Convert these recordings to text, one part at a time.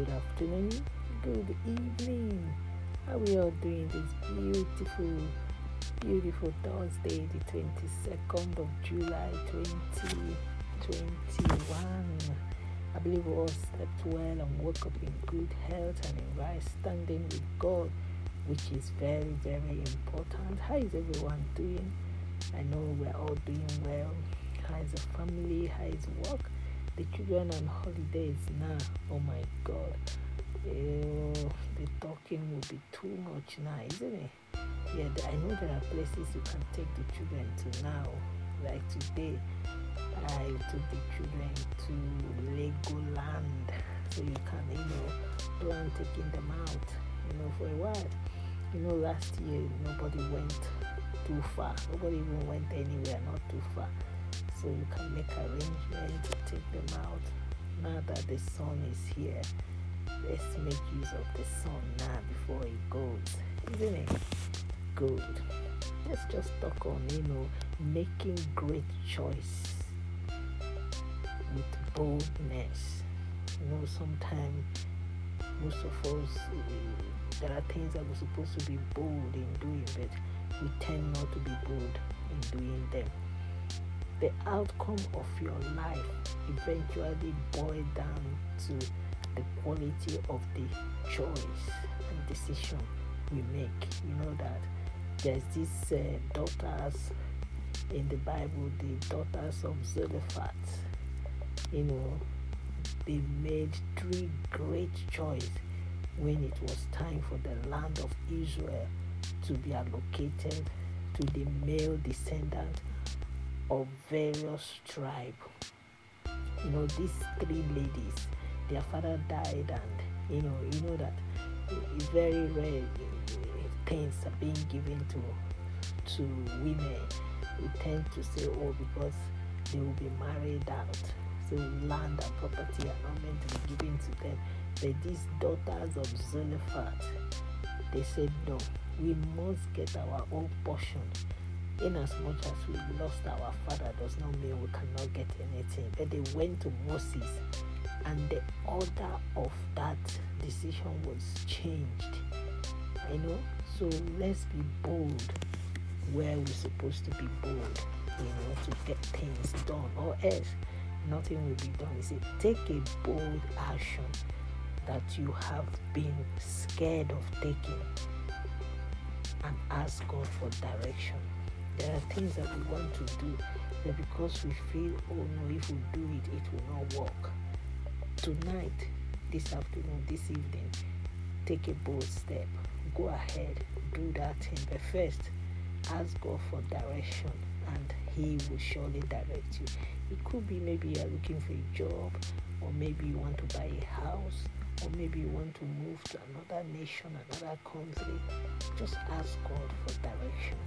good afternoon, good evening. How are we all doing this beautiful, beautiful Thursday, the 22nd of July 2021. I believe we all slept well and woke up in good health and in right standing with God, which is very, very important. How is everyone doing? I know we're all doing well. How is the family? How is work? The children on holidays now. Oh my God. Uh, the talking will be too much now, isn't it? Yeah, I know there are places you can take the children to now. Like today, I took the children to Legoland, so you can, you know, plan taking them out, you know, for a while. You know, last year nobody went too far. Nobody even went anywhere, not too far. So you can make arrangements to take them out. Now that the sun is here, let's make use of the sun now before it goes. Isn't it good? Let's just talk on, you know, making great choice with boldness. You know, sometimes most of us, there are things that we're supposed to be bold in doing, but we tend not to be bold in doing them. The outcome of your life eventually boil down to the quality of the choice and decision we make. You know that there's these uh, daughters in the Bible, the daughters of Zelophehad. You know, they made three great choices when it was time for the land of Israel to be allocated to the male descendant of various tribes. You know, these three ladies, their father died, and you know, you know that it's very rare things are being given to to women. We tend to say, oh, because they will be married out, so land and property are not meant to be given to them. But these daughters of Zelophehad, they said, no, we must get our own portion. In as we lost our father does not mean we cannot get anything. But they went to Moses and the order of that decision was changed. You know, so let's be bold where we're supposed to be bold, you know, to get things done, or else nothing will be done. He said, take a bold action that you have been scared of taking and ask God for direction. There are things that we want to do, but because we feel, oh no, if we do it, it will not work. Tonight, this afternoon, this evening, take a bold step. Go ahead, do that thing. But first, ask God for direction and He will surely direct you. It could be maybe you're looking for a job, or maybe you want to buy a house, or maybe you want to move to another nation, another country. Just ask God for direction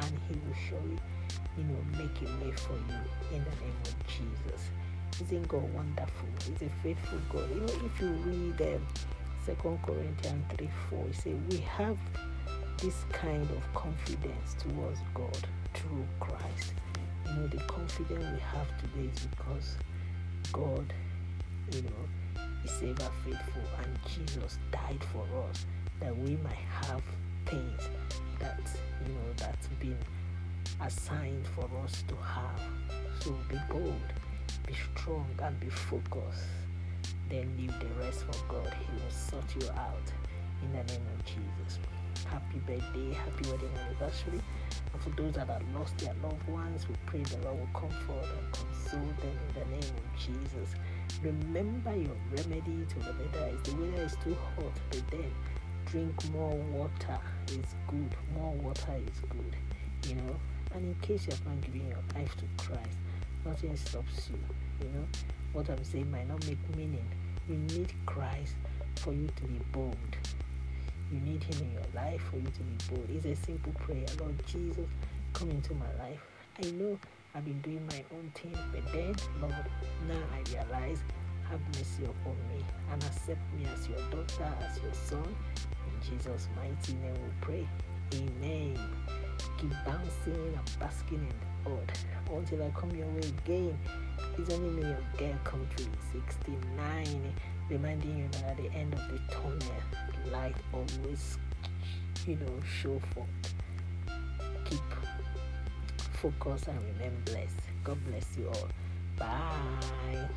and He will surely, you know, make a way for you in the name of Jesus. Isn't God wonderful? He's a faithful God. You know, if you read um, Second Corinthians 3 4, it says, We have this kind of confidence towards God through Christ. You know, the confidence we have today is because God, you know, is ever faithful and Jesus died for us that we might have things that, you know, that's been assigned for us to have. So be bold, be strong, and be focused. Then leave the rest for God. He will sort you out in the name of Jesus. Happy birthday, happy wedding anniversary. And for those that have lost their loved ones, we pray the Lord will comfort and console them in the name of Jesus. Remember your remedy to the weather is the weather is too hot, but then drink more water is good. More water is good, you know. And in case you're not giving your life to Christ, nothing stops you. You know, what I'm saying might not make meaning. You need Christ for you to be bold. You need Him in your life for you to be bold. It's a simple prayer. Lord Jesus, come into my life. I know I've been doing my own thing, but then, Lord, now I realize, have mercy upon me and accept me as your daughter, as your son. Jesus' mighty name we pray. Amen. Keep bouncing and basking in the odd until I come your way again. It's only me, your girl, come through 69, reminding you that at the end of the tunnel, light always, you know, show forth. Keep focus and remain blessed. God bless you all. Bye.